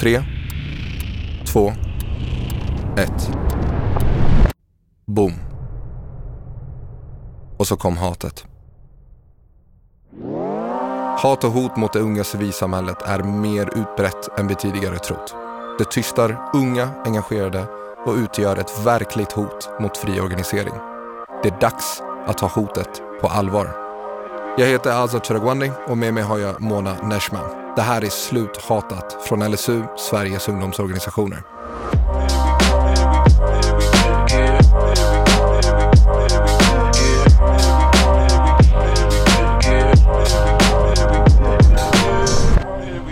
Tre, två, ett. Boom. Och så kom hatet. Hat och hot mot det unga civilsamhället är mer utbrett än vi tidigare trott. Det tystar unga engagerade och utgör ett verkligt hot mot fri organisering. Det är dags att ta hotet på allvar. Jag heter Azad Chiragwandi och med mig har jag Mona Neshman. Det här är Sluthatat från LSU, Sveriges ungdomsorganisationer.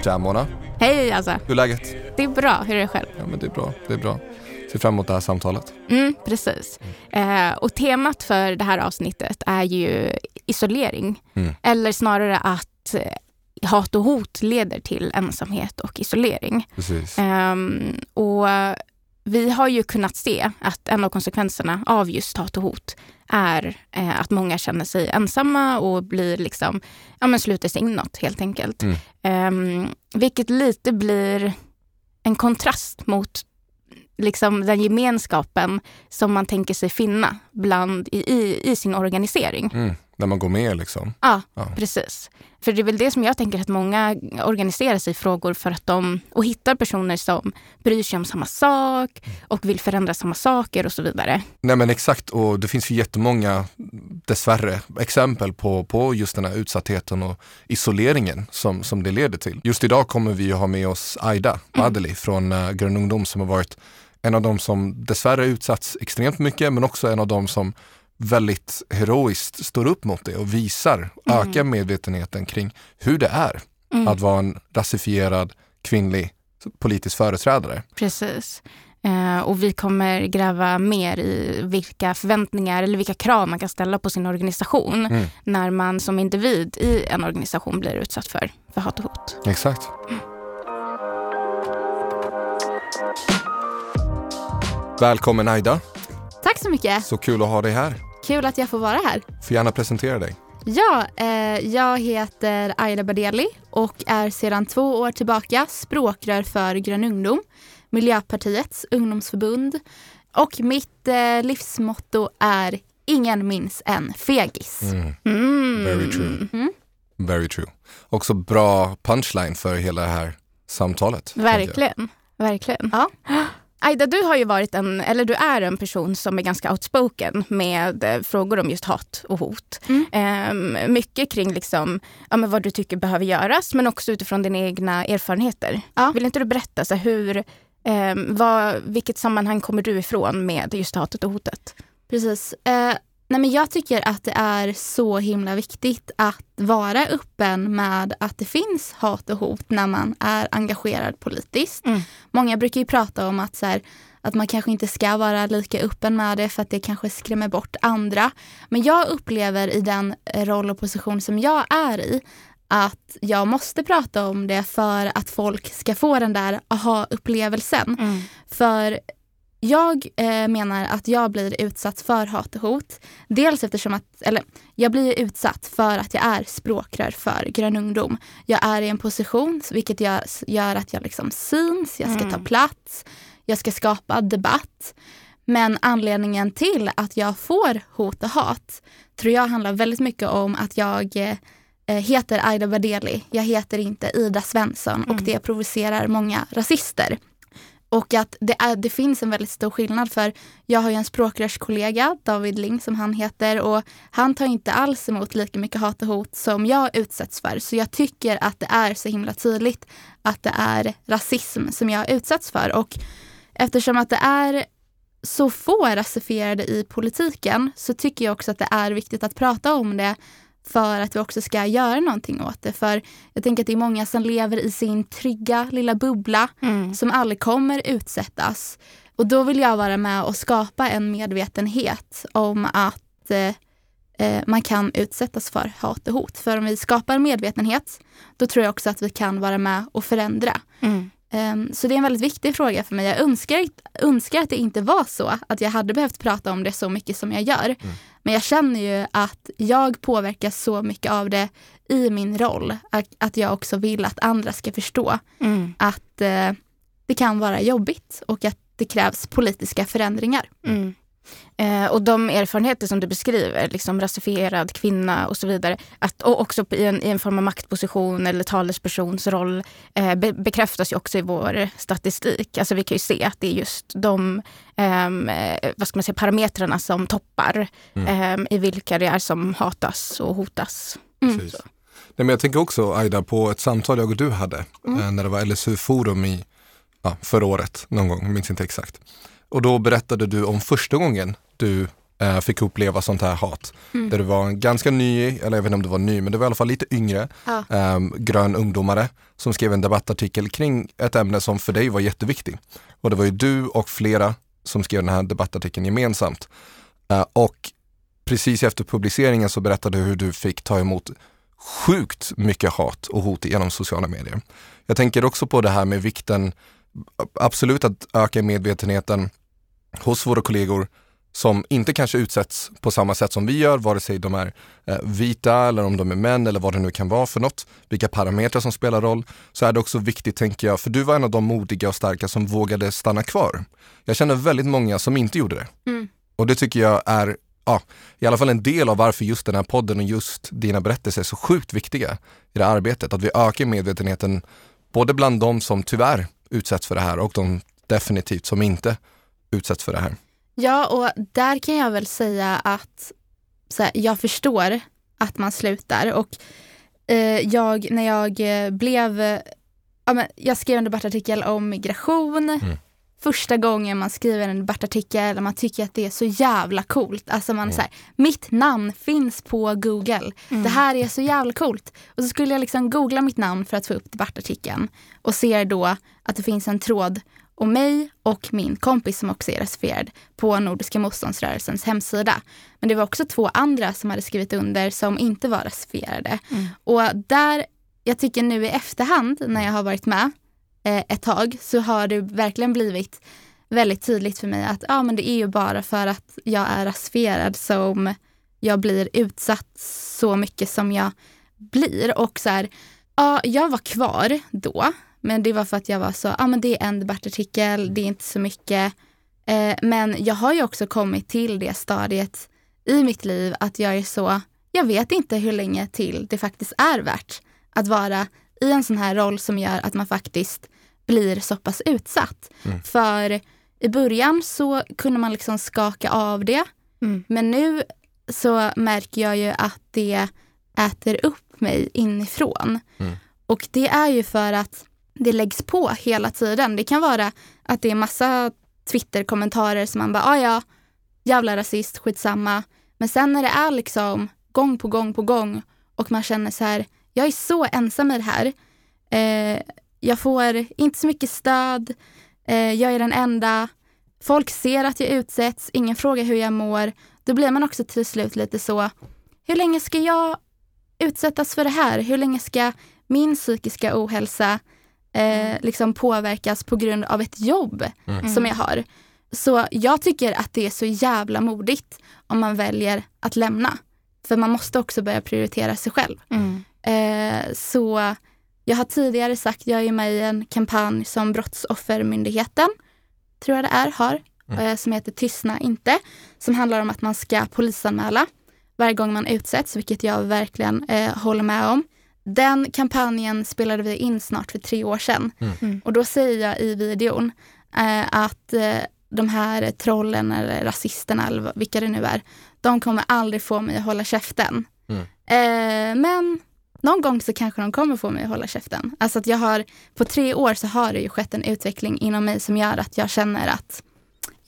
Tja Mona, Hej alltså. hur är läget? Det är bra. Hur är det själv? Ja men det är bra, det är bra. Ser fram emot det här samtalet. Mm, precis. Eh, och temat för det här avsnittet är ju isolering. Mm. Eller snarare att hat och hot leder till ensamhet och isolering. Ehm, och vi har ju kunnat se att en av konsekvenserna av just hat och hot är eh, att många känner sig ensamma och blir liksom, ja men sluter sig inåt helt enkelt. Mm. Ehm, vilket lite blir en kontrast mot liksom den gemenskapen som man tänker sig finna bland i, i, i sin organisering. Mm. När man går med liksom. Ja, Ja. precis. För det är väl det som jag tänker att många organiserar sig i frågor för att de och hittar personer som bryr sig om samma sak och vill förändra samma saker och så vidare. Nej men exakt och det finns ju jättemånga, dessvärre, exempel på, på just den här utsattheten och isoleringen som, som det leder till. Just idag kommer vi ju ha med oss Aida Madeli från uh, Grön Ungdom som har varit en av de som dessvärre utsatts extremt mycket men också en av de som väldigt heroiskt står upp mot det och visar, ökar medvetenheten kring hur det är att vara en rasifierad kvinnlig politisk företrädare. Precis. Eh, och vi kommer gräva mer i vilka förväntningar eller vilka krav man kan ställa på sin organisation Mm. när man som individ i en organisation blir utsatt för, för hat och hot. Exakt. Välkommen Aida, Tack så mycket. så kul att ha dig här. Kul att jag får vara här. Får gärna presentera dig. Ja, eh, jag heter Aida Badeli och är sedan två år tillbaka språkrör för Grön Ungdom, Miljöpartiets ungdomsförbund. Och mitt eh, livsmotto är Ingen minns en fegis. Mm. Mm. Very true. Mm. Very true. Också bra punchline för hela det här samtalet. Verkligen. Verkligen. Ja. Aida, du har ju varit en, eller du är en person som är ganska outspoken med eh, frågor om just hat och hot. Mm. Ehm, mycket kring liksom, ja, men vad du tycker behöver göras, men också utifrån dina egna erfarenheter. Ja. Vill inte du berätta så hur, ehm, vad, vilket sammanhang kommer du ifrån med just hatet och hotet? Precis. Eh, nej men jag tycker att det är så himla viktigt att vara öppen med att det finns hat och hot när man är engagerad politiskt. Mm. Många brukar ju prata om att, så här, att man kanske inte ska vara lika öppen med det för att det kanske skrämmer bort andra. Men jag upplever i den roll och position som jag är i att jag måste prata om det för att folk ska få den där aha-upplevelsen. För jag eh, menar att jag blir utsatt för hat och hot. Dels eftersom att, eller jag blir utsatt för att jag är språkrör för Grön Ungdom. Jag är i en position vilket gör, gör att jag liksom syns, jag ska ta Mm. plats, jag ska skapa debatt. Men anledningen till att jag får hot och hat tror jag handlar väldigt mycket om att jag eh, heter Aida Badeli. Jag heter inte Ida Svensson och Mm. det provocerar många rasister. Och att det, är, det finns en väldigt stor skillnad för jag har ju en språkrörskollega, David Ling som han heter och han tar inte alls emot lika mycket hat och hot som jag utsätts för. Så jag tycker att det är så himla tydligt att det är rasism som jag utsätts för. Och eftersom att det är så få rasifierade i politiken så tycker jag också att det är viktigt att prata om det för att vi också ska göra någonting åt det. För jag tänker att det är många som lever i sin trygga lilla bubbla Mm. som aldrig kommer utsättas. Och då vill jag vara med och skapa en medvetenhet om att eh, eh, man kan utsättas för hat och hot. För om vi skapar en medvetenhet, då tror jag också att vi kan vara med och förändra. Mm. Ehm, Så det är en väldigt viktig fråga för mig. Jag önskar, önskar att det inte var så, att jag hade behövt prata om det så mycket som jag gör. Men jag känner ju att jag påverkas så mycket av det i min roll. Att, att jag också vill att andra ska förstå Mm. att, eh, det kan vara jobbigt och att det krävs politiska förändringar. Mm. Eh, och de erfarenheter som du beskriver, liksom rasifierad kvinna och så vidare, att, och också i en, i en form av maktposition eller talespersons roll, eh, be, bekräftas ju också i vår statistik. Alltså vi kan ju se att det är just de ehm, eh, vad ska man säga, parametrarna som toppar Mm. ehm, i vilka det är som hatas och hotas. Mm. Nej, men jag tänker också Aida på ett samtal jag och du hade eh, när det var LSU-forum i ja, förra året någon gång, jag minns inte exakt. Och då berättade du om första gången du eh, fick uppleva sånt här hat. Där du var en ganska ny, eller jag vet inte om du var ny, men du var i alla fall lite yngre, Ja. eh, grön ungdomare som skrev en debattartikel kring ett ämne som för dig var jätteviktigt. Och det var ju du och flera som skrev den här debattartikeln gemensamt. Eh, och precis efter publiceringen så berättade du hur du fick ta emot sjukt mycket hat och hot genom sociala medier. Jag tänker också på det här med vikten, absolut att öka medvetenheten hos våra kollegor som inte kanske utsätts på samma sätt som vi gör, vare sig de är eh, vita eller om de är män eller vad det nu kan vara för något, vilka parametrar som spelar roll, så är det också viktigt, tänker jag, för du var en av de modiga och starka som vågade stanna kvar. Jag känner väldigt många som inte gjorde det. Mm. Och det tycker jag är, ja, i alla fall en del av varför just den här podden och just dina berättelser är så sjukt viktiga i det här arbetet. Att vi ökar medvetenheten både bland de som tyvärr utsätts för det här och de definitivt som inte utsätts för det här. Ja, och där kan jag väl säga att så här, jag förstår att man slutar. Och eh, jag, när jag eh, blev... Ja, men jag skrev en debattartikel om migration. Mm. Första gången man skriver en debattartikel och man tycker att det är så jävla coolt. Alltså man så här, mitt namn finns på Google. Det här är så jävla coolt. Och så skulle jag liksom googla mitt namn för att få upp debattartikeln och ser då att det finns en tråd om mig och min kompis som också är rasifierad på Nordiska motståndsrörelsens hemsida. Men det var också två andra som hade skrivit under som inte var rasifierade. Och där, jag tycker nu i efterhand när jag har varit med eh, ett tag så har det verkligen blivit väldigt tydligt för mig att ja, men det är ju bara för att jag är rasifierad som jag blir utsatt så mycket som jag blir. Och så här, ja, jag var kvar då, men det var för att jag var så, ja men det är en debattartikel, det är inte så mycket. Eh, men jag har ju också kommit till det stadiet i mitt liv att jag är så, jag vet inte hur länge till det faktiskt är värt att vara i en sån här roll som gör att man faktiskt blir så pass utsatt. För i början så kunde man liksom skaka av det. Mm. Men nu så märker jag ju att det äter upp mig inifrån. Mm. Och det är ju för att det läggs på hela tiden. Det kan vara att det är massa Twitter-kommentarer som man bara, ah, ja, jävla rasist, skitsamma. Men sen när det är liksom gång på gång på gång och man känner så här, jag är så ensam i det här. Eh, jag får inte så mycket stöd. Eh, jag är den enda. Folk ser att jag utsätts, ingen frågar hur jag mår. Då blir man också till slut lite så, hur länge ska jag utsättas för det här? Hur länge ska min psykiska ohälsa eh, liksom påverkas på grund av ett jobb som jag har? Så jag tycker att det är så jävla modigt om man väljer att lämna. För man måste också börja prioritera sig själv. Mm. Eh, så jag har tidigare sagt, jag är med i en kampanj som Brottsoffermyndigheten, tror jag det är, har, eh, som heter Tystna inte, som handlar om att man ska polisanmäla varje gång man utsätts, vilket jag verkligen eh, håller med om. Den kampanjen spelade vi in snart för tre år sedan. Mm. Och då säger jag i videon eh, att eh, de här trollen eller rasisterna eller vilka det nu är, de kommer aldrig få mig att hålla käften. Mm. Eh, men någon gång så kanske de kommer få mig att hålla käften. Alltså att jag har, på tre år så har det ju skett en utveckling inom mig som gör att jag känner att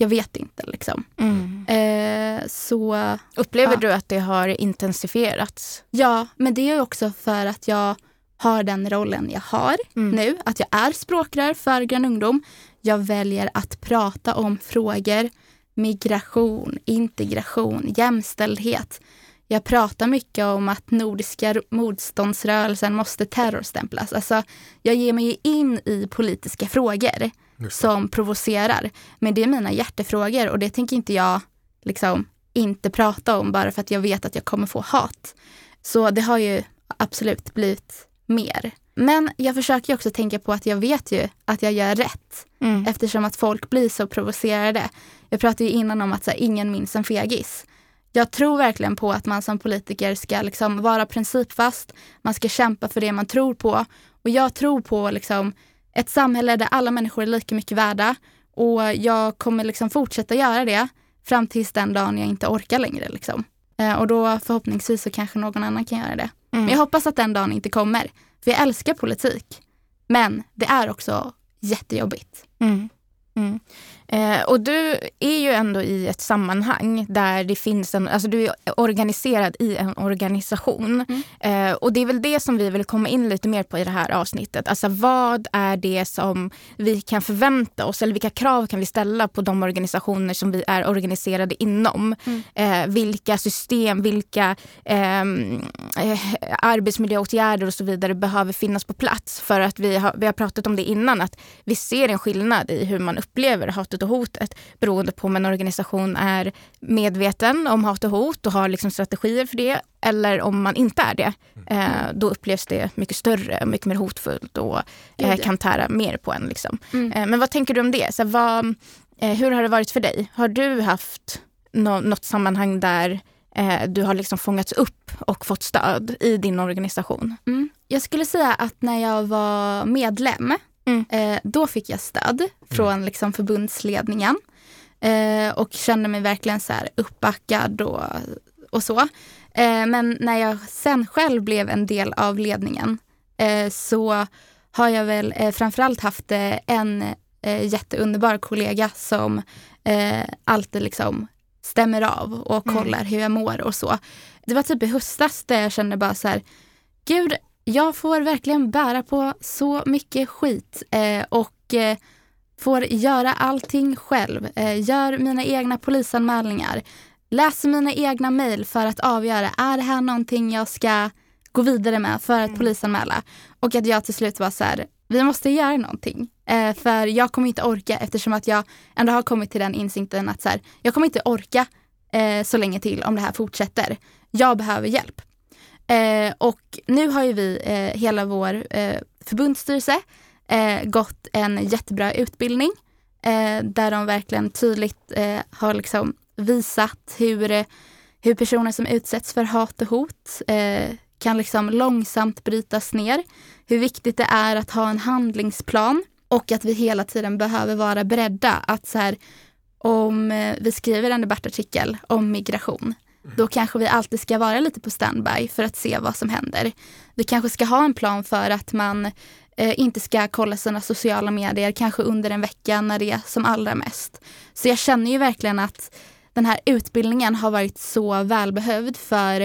jag vet inte liksom. Mm. Eh, så Upplever Ja. du att det har intensifierats? ja, men det är också för att jag har den rollen jag har Mm. nu, att jag är språkrör för Grön ungdom. Jag väljer att prata om frågor, migration, integration, jämställdhet. Jag pratar mycket om att Nordiska motståndsrörelsen måste terrorstämplas. Alltså, jag ger mig in i politiska frågor som provocerar. Men det är mina hjärtefrågor och det tänker inte jag liksom inte prata om bara för att jag vet att jag kommer få hat. Så det har ju absolut blivit mer. Men jag försöker också tänka på att jag vet ju att jag gör rätt Mm. eftersom att folk blir så provocerade. Jag pratade ju innan om att så här, ingen minns en fegis. Jag tror verkligen på att man som politiker ska liksom vara principfast, man ska kämpa för det man tror på. Och jag tror på liksom ett samhälle där alla människor är lika mycket värda och jag kommer liksom fortsätta göra det fram tills den dagen jag inte orkar längre. Liksom. Eh, och då förhoppningsvis så kanske någon annan kan göra det. Mm. Men jag hoppas att den dagen inte kommer. För jag älskar politik. Men det är också jättejobbigt. Mm. Mm. Eh, och du är ju ändå i ett sammanhang där det finns en, alltså du är organiserad i en organisation. Eh, och det är väl det som vi vill komma in lite mer på i det här avsnittet. Alltså vad är det som vi kan förvänta oss eller vilka krav kan vi ställa på de organisationer som vi är organiserade inom? Eh, vilka system, vilka ehm, eh, arbetsmiljöåtgärder och så vidare behöver finnas på plats. För att vi har, vi har pratat om det innan, att vi ser en skillnad i hur man upplever hatet och hotet beroende på om en organisation är medveten om hat och hot och har liksom strategier för det eller om man inte är det. Eh, då upplevs det mycket större, mycket mer hotfullt och eh, kan tära mer på en. Liksom. Mm. Eh, men vad tänker du om det? Så vad, eh, hur har det varit för dig? Har du haft nå- något sammanhang där eh, du har liksom fångats upp och fått stöd i din organisation? Mm. Jag skulle säga att när jag var medlem, Mm. eh, då fick jag stöd från liksom, förbundsledningen. Eh, och kände mig verkligen så här uppbackad och, och så. Eh, men när jag sen själv blev en del av ledningen så har jag väl eh, framförallt haft en jätteunderbar kollega som alltid liksom stämmer av och Mm. kollar hur jag mår och så. Det var typ i höstas där jag kände bara så här, gud, jag får verkligen bära på så mycket skit eh, och eh, får göra allting själv. Eh, gör mina egna polisanmälningar. Läser mina egna mejl för att avgöra, är det här någonting jag ska gå vidare med för att polisanmäla? Och att jag till slut var så här, vi måste göra någonting. För jag kommer inte orka eftersom att jag ändå har kommit till den insikten att så här, jag kommer inte orka så länge till om det här fortsätter. Jag behöver hjälp. Eh, och nu har ju vi, eh, hela vår eh, förbundsstyrelse, eh, gått en jättebra utbildning eh, där de verkligen tydligt eh, har liksom visat hur, eh, hur personer som utsätts för hat och hot eh, kan liksom långsamt brytas ner. Hur viktigt det är att ha en handlingsplan och att vi hela tiden behöver vara beredda att så här, om eh, vi skriver en debattartikel om migration, då kanske vi alltid ska vara lite på standby för att se vad som händer. Vi kanske ska ha en plan för att man eh, inte ska kolla sina sociala medier, kanske under en vecka när det är som allra mest. Så jag känner ju verkligen att den här utbildningen har varit så välbehövd för,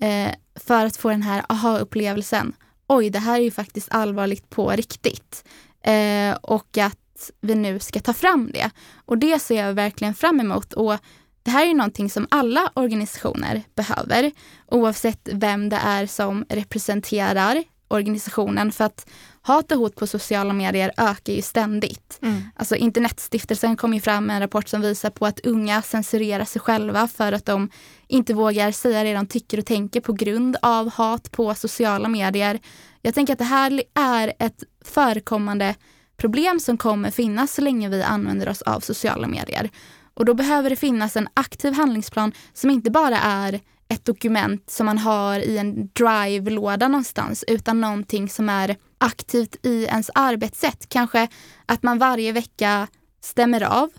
eh, för att få den här aha-upplevelsen. Oj, det här är ju faktiskt allvarligt på riktigt. Eh, och att vi nu ska ta fram det. Och det ser jag verkligen fram emot. Och det här är någonting som alla organisationer behöver, oavsett vem det är som representerar organisationen. För att hat och hot på sociala medier ökar ju ständigt. Alltså Internetstiftelsen kom ju fram med en rapport som visar på att unga censurerar sig själva för att de inte vågar säga det de tycker och tänker på grund av hat på sociala medier. Jag tänker att det här är ett förekommande problem som kommer finnas så länge vi använder oss av sociala medier. Och då behöver det finnas en aktiv handlingsplan som inte bara är ett dokument som man har i en drive-låda någonstans utan någonting som är aktivt i ens arbetssätt. Kanske att man varje vecka stämmer av.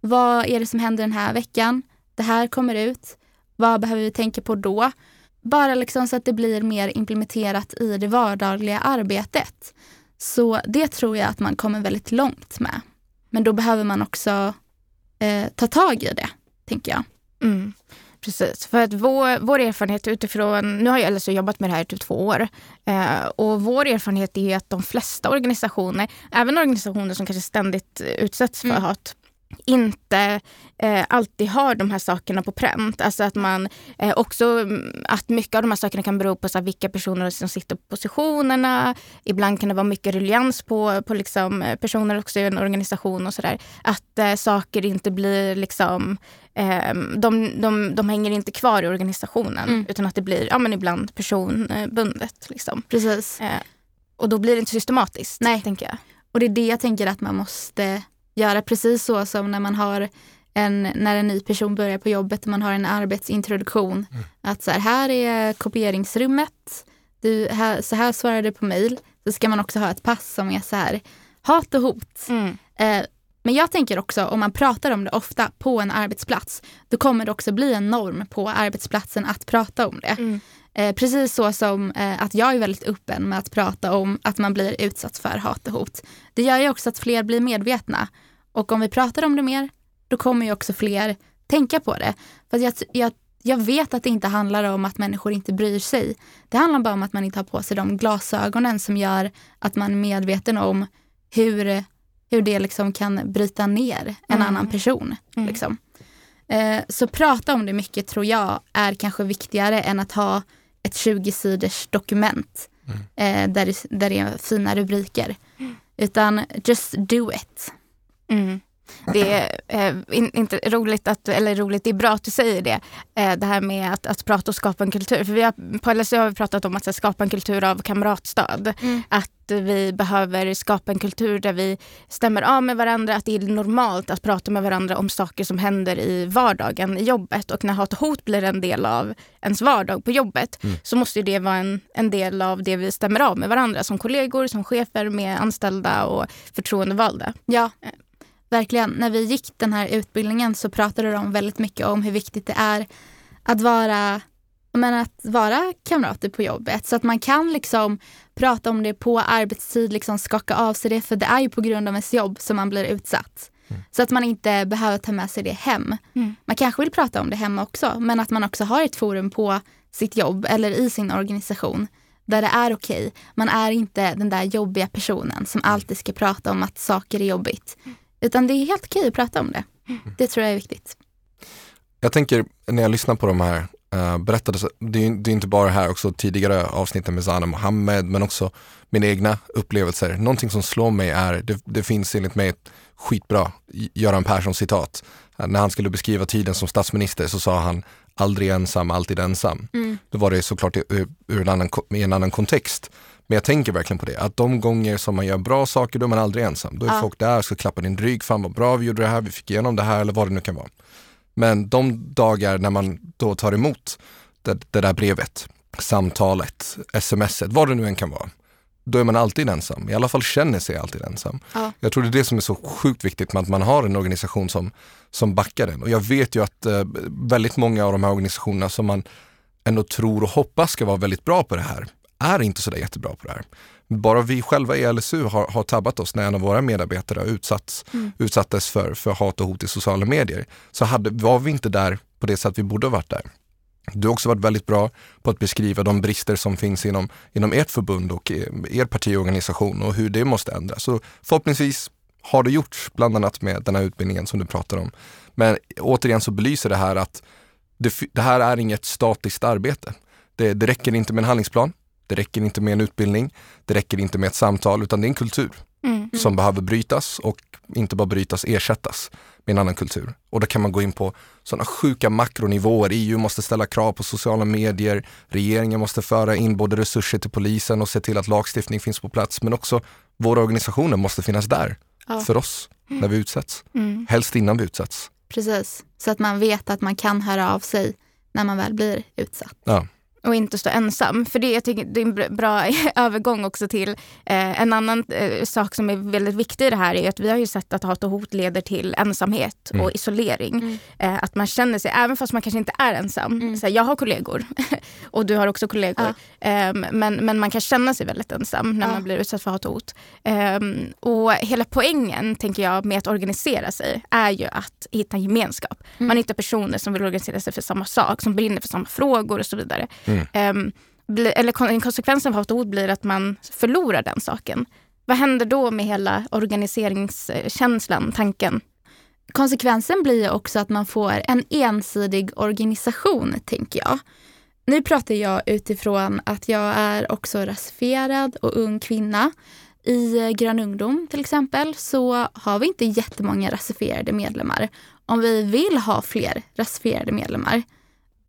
Vad är det som händer den här veckan? Det här kommer ut. Vad behöver vi tänka på då? Bara liksom så att det blir mer implementerat i det vardagliga arbetet. Så det tror jag att man kommer väldigt långt med. Men då behöver man också eh, ta tag i det, tänker jag. Mm. Precis, för att vår, vår erfarenhet utifrån, nu har jag alltså jobbat med det här i typ två år, eh, och vår erfarenhet är att de flesta organisationer, även organisationer som kanske ständigt utsätts för Mm. hat, inte eh, alltid har de här sakerna på pränt. Alltså att man eh, också, mm, att mycket av de här sakerna kan bero på så här, vilka personer som sitter på positionerna. Ibland kan det vara mycket ruljans på, på liksom, eh, personer också i en organisation och sådär. Att eh, saker inte blir liksom, eh, de, de, de hänger inte kvar i organisationen mm. utan att det blir ja, men ibland personbundet. Liksom. Precis. Eh, och då blir det inte systematiskt, Nej. tänker jag. Och det är det jag tänker att man måste göra precis så som när man har en, när en ny person börjar på jobbet och man har en arbetsintroduktion. Mm. Att så här, här är kopieringsrummet, du, här, så här svarar du på mejl. Så ska man också ha ett pass som är så här, hat och hot. Mm. Eh, men jag tänker också om man pratar om det ofta på en arbetsplats, då kommer det också bli en norm på arbetsplatsen att prata om det. Mm. Eh, precis så som eh, att jag är väldigt öppen med att prata om att man blir utsatt för hat och hot. Det gör ju också att fler blir medvetna. Och om vi pratar om det mer, då kommer ju också fler tänka på det. För jag, jag, jag vet att det inte handlar om att människor inte bryr sig. Det handlar bara om att man inte har på sig de glasögonen som gör att man är medveten om hur, hur det liksom kan bryta ner en mm. annan person. Mm. Liksom. Eh, så prata om det mycket tror jag är kanske viktigare än att ha ett 20-siders dokument mm. eh, där, det, där det är fina rubriker. Mm. Utan just do it. Mm. Det är eh, in, inte roligt att, eller roligt, det är bra att du säger det. Eh, det här med att, att prata och skapa en kultur. För vi har, på LSU har vi pratat om att här, skapa en kultur av kamratstöd. Mm. Att vi behöver skapa en kultur där vi stämmer av med varandra. Att det är normalt att prata med varandra om saker som händer i vardagen, i jobbet. Och när hat och hot blir en del av ens vardag på jobbet mm. så måste det vara en, en del av det vi stämmer av med varandra som kollegor, som chefer, med anställda och förtroendevalda. Ja. Verkligen, när vi gick den här utbildningen så pratade de väldigt mycket om hur viktigt det är att vara men att vara kamrater på jobbet. Så att man kan liksom prata om det på arbetstid, liksom skaka av sig det. För det är ju på grund av ens jobb som man blir utsatt. Mm. Så att man inte behöver ta med sig det hem. Mm. Man kanske vill prata om det hemma också, men att man också har ett forum på sitt jobb eller i sin organisation där det är okej. Okay. Man är inte den där jobbiga personen som alltid ska prata om att saker är jobbigt. Mm. Utan det är helt okej att prata om det. Det tror jag är viktigt. Jag tänker när jag lyssnar på de här uh, berättelserna, det, är, det är inte bara här också tidigare avsnitten med Zana Mohammed men också mina egna upplevelser. Någonting som slår mig är, det, det finns enligt mig ett skitbra Göran Persson citat. Uh, när han skulle beskriva tiden som statsminister så sa han aldrig ensam, alltid ensam. Mm. Då var det såklart ur, ur en annan, i en annan kontext. Men jag tänker verkligen på det, att de gånger som man gör bra saker då är man aldrig ensam. Då är ja. folk där och ska klappa din rygg, fan vad bra vi gjorde det här, vi fick igenom det här eller vad det nu kan vara. Men de dagar när man då tar emot det, det där brevet, samtalet, smset, vad det nu än kan vara. Då är man alltid ensam, i alla fall känner sig alltid ensam. Ja. Jag tror det är det som är så sjukt viktigt med att man har en organisation som, som backar den. Och jag vet ju att eh, väldigt många av de här organisationerna som man ändå tror och hoppas ska vara väldigt bra på det här, är inte sådär jättebra på det här. Bara vi själva i LSU har, har tabbat oss när en av våra medarbetare utsatts, mm. utsattes för, för hat och hot i sociala medier. Så hade, var vi inte där på det sätt vi borde ha varit där. Du har också varit väldigt bra på att beskriva de brister som finns inom, inom ert förbund och eh, er partiorganisation och hur det måste ändras. Så förhoppningsvis har det gjorts, bland annat med den här utbildningen som du pratar om. Men återigen så belyser det här att det, det här är inget statiskt arbete. Det, det räcker inte med en handlingsplan. Det räcker inte med en utbildning, det räcker inte med ett samtal, utan det är en kultur mm. som behöver brytas och inte bara brytas, ersättas med en annan kultur. Och då kan man gå in på sådana sjuka makronivåer. EU måste ställa krav på sociala medier, regeringen måste föra in både resurser till polisen och se till att lagstiftning finns på plats, men också våra organisationer måste finnas där ja. för oss när vi utsätts. Mm. Helst innan vi utsätts. Precis, så att man vet att man kan höra av sig när man väl blir utsatt. Ja och inte stå ensam. För det, jag tycker, det är en bra övergång också till eh, en annan eh, sak som är väldigt viktig i det här är att vi har ju sett att hat och hot leder till ensamhet mm. och isolering. Mm. Eh, att man känner sig, även fast man kanske inte är ensam. Mm. Så jag har kollegor och du har också kollegor. Ja. Ehm, men, men man kan känna sig väldigt ensam när ja. man blir utsatt för hat och hot. Ehm, och hela poängen tänker jag med att organisera sig är ju att hitta gemenskap. Man mm. hittar personer som vill organisera sig för samma sak, som brinner för samma frågor och så vidare. Mm. Bli, eller konsekvensen av och hot blir att man förlorar den saken. Vad händer då med hela organiseringskänslan, tanken? konsekvensen blir också att man får en ensidig organisation, tänker jag. Nu pratar jag utifrån att jag är också rasifierad och ung kvinna. I Grön ungdom till exempel så har vi inte jättemånga rasifierade medlemmar. Om vi vill ha fler rasifierade medlemmar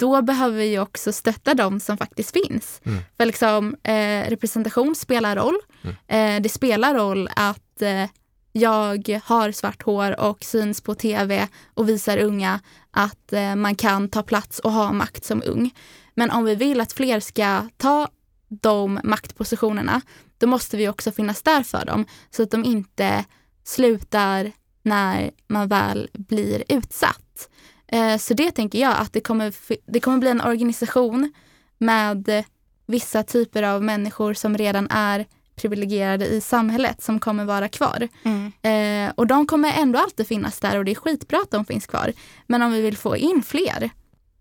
då behöver vi också stötta de som faktiskt finns. Mm. För liksom, eh, representation spelar roll. Mm. Eh, det spelar roll att eh, jag har svart hår och syns på tv och visar unga att eh, man kan ta plats och ha makt som ung. Men om vi vill att fler ska ta de maktpositionerna, då måste vi också finnas där för dem så att de inte slutar när man väl blir utsatt. Eh, så det tänker jag att det kommer, det kommer bli en organisation med vissa typer av människor som redan är privilegierade i samhället som kommer vara kvar. Mm. Eh, och de kommer ändå alltid finnas där och det är skitbra att de finns kvar. Men om vi vill få in fler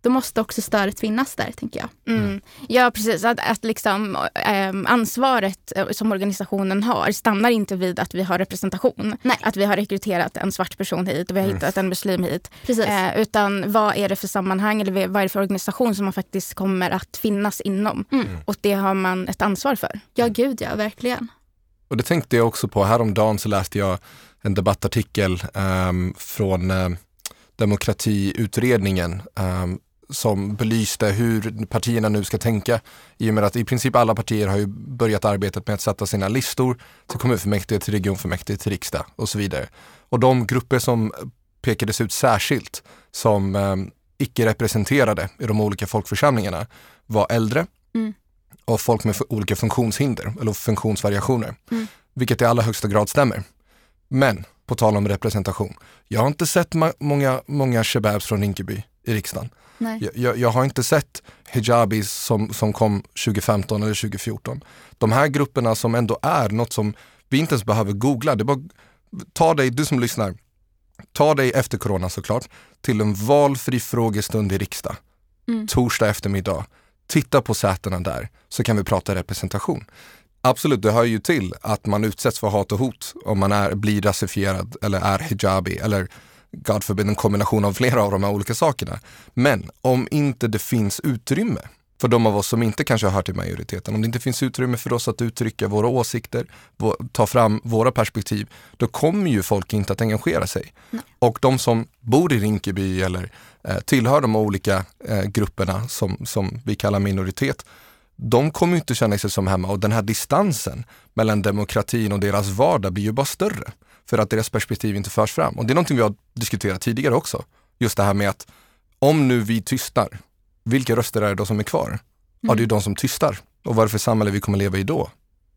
då måste också stödet finnas där, tänker jag. Mm. Ja, precis. Att, att liksom, eh, ansvaret eh, som organisationen har stannar inte vid att vi har representation. Nej. Att vi har rekryterat en svart person hit och vi har mm. hittat en muslim hit. Eh, utan vad är det för sammanhang eller vad är det för organisation som man faktiskt kommer att finnas inom. Mm. Och det har man ett ansvar för. Ja, gud ja, verkligen. Och det tänkte jag också på. Häromdagen så läste jag en debattartikel um, från uh, demokratiutredningen um, som belyste hur partierna nu ska tänka. I och med att i princip alla partier har ju börjat arbetet med att sätta sina listor till kommunfullmäktige, till regionfullmäktige, till riksdag och så vidare. Och de grupper som pekades ut särskilt som eh, icke representerade i de olika folkförsamlingarna var äldre mm. och folk med olika funktionshinder eller funktionsvariationer. Mm. Vilket i allra högsta grad stämmer. Men på tal om representation, jag har inte sett många, många shababs från Rinkeby i riksdagen. Jag, jag, har inte sett hijabis som, som kom 2015 eller 2014. De här grupperna som ändå är något som vi inte ens behöver googla. Det bara, ta dig, du som lyssnar, ta dig efter corona såklart, till en valfri frågestund i riksdag. Mm. Torsdag eftermiddag. Titta på sätena där så kan vi prata representation. Absolut, det hör ju till att man utsätts för hat och hot om man är, blir rasifierad eller är hijabi eller God forbid, en kombination av flera av de här olika sakerna. Men om inte det finns utrymme för de av oss som inte kanske hör till majoriteten, om det inte finns utrymme för oss att uttrycka våra åsikter, ta fram våra perspektiv, då kommer ju folk inte att engagera sig. Nej. Och de som bor i Rinkeby eller eh, tillhör de olika eh, grupperna som, som vi kallar minoritet, de kommer inte känna sig som hemma och den här distansen mellan demokratin och deras vardag blir ju bara större för att deras perspektiv inte förs fram. Och det är någonting vi har diskuterat tidigare också. Just det här med att om nu vi tystnar, vilka röster är det då som är kvar? Mm. Ja, det är de som tystar. Och vad är det för samhälle vi kommer leva i då?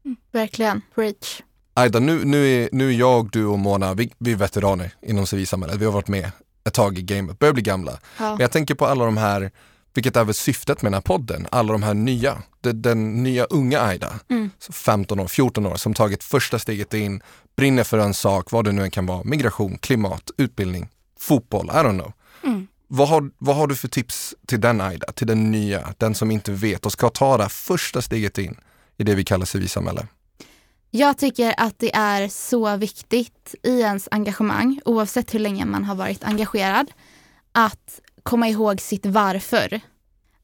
Mm, verkligen, preach. Aida, nu, nu, är, nu är jag, du och Mona, vi, vi är veteraner inom civilsamhället. Vi har varit med ett tag i gamet, börjar bli gamla. Ja. Men jag tänker på alla de här vilket är väl syftet med den här podden, alla de här nya, den, den nya unga Aida, mm. 15 år, 14 år, som tagit första steget in, brinner för en sak, vad det nu än kan vara, migration, klimat, utbildning, fotboll, I don't know. Mm. Vad, har, vad har du för tips till den Aida, till den nya, den som inte vet och ska ta det första steget in i det vi kallar civilsamhälle? Jag tycker att det är så viktigt i ens engagemang, oavsett hur länge man har varit engagerad, att komma ihåg sitt varför.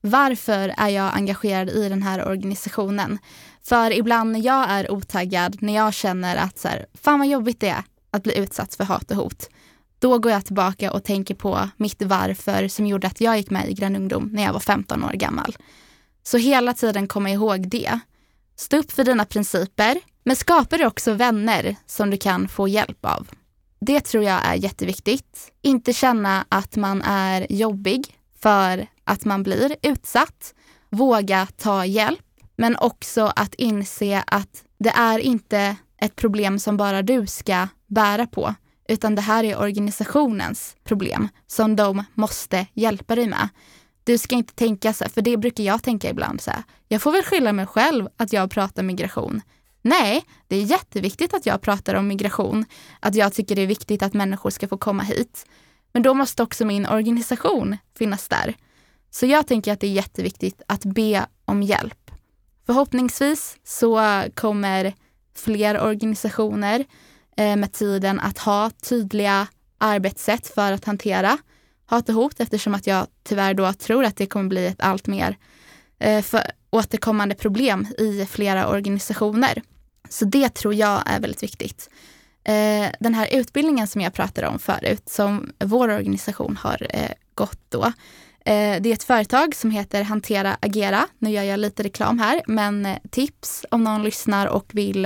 Varför är jag engagerad i den här organisationen? För ibland när jag är otaggad, när jag känner att så här, fan vad jobbigt det är att bli utsatt för hat och hot, då går jag tillbaka och tänker på mitt varför som gjorde att jag gick med i Grön ungdom när jag var 15 år gammal. Så hela tiden komma ihåg det. Stå upp för dina principer, men skapa dig också vänner som du kan få hjälp av. Det tror jag är jätteviktigt. Inte känna att man är jobbig för att man blir utsatt. Våga ta hjälp, men också att inse att det är inte ett problem som bara du ska bära på, utan det här är organisationens problem som de måste hjälpa dig med. Du ska inte tänka så här, för det brukar jag tänka ibland så här, jag får väl skylla mig själv att jag pratar migration. Nej, det är jätteviktigt att jag pratar om migration, att jag tycker det är viktigt att människor ska få komma hit. Men då måste också min organisation finnas där. Så jag tänker att det är jätteviktigt att be om hjälp. Förhoppningsvis så kommer fler organisationer eh, med tiden att ha tydliga arbetssätt för att hantera hat och hot eftersom att jag tyvärr då tror att det kommer bli ett allt mer eh, för återkommande problem i flera organisationer. Så det tror jag är väldigt viktigt. Eh, den här utbildningen som jag pratade om förut, som vår organisation har gått då, Eh, det är ett företag som heter Hantera Agera. Nu gör jag lite reklam här, men eh, tips om någon lyssnar och vill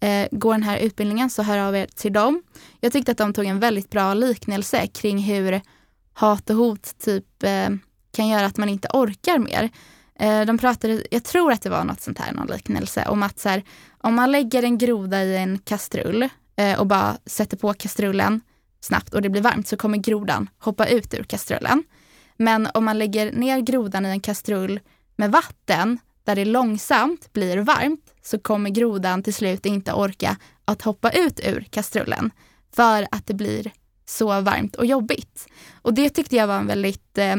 eh, gå den här utbildningen så hör av er till dem. Jag tyckte att de tog en väldigt bra liknelse kring hur hat och hot typ eh, kan göra att man inte orkar mer. Eh, de pratade, jag tror att det var något sånt här, någon liknelse, om att så här, om man lägger en groda i en kastrull eh, och bara sätter på kastrullen snabbt och det blir varmt så kommer grodan hoppa ut ur kastrullen. Men om man lägger ner grodan i en kastrull med vatten där det långsamt blir varmt så kommer grodan till slut inte orka att hoppa ut ur kastrullen för att det blir så varmt och jobbigt. Och det tyckte jag var en väldigt eh,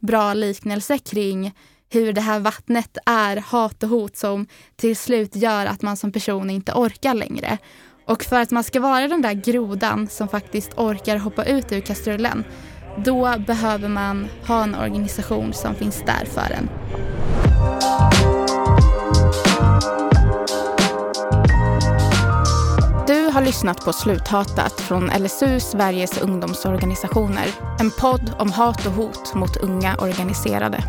bra liknelse kring hur det här vattnet är hat och hot som till slut gör att man som person inte orkar längre. Och för att man ska vara den där grodan som faktiskt orkar hoppa ut ur kastrullen, då behöver man ha en organisation som finns där för en. Du har lyssnat på Sluthatat från LSU, Sveriges ungdomsorganisationer. En podd om hat och hot mot unga organiserade.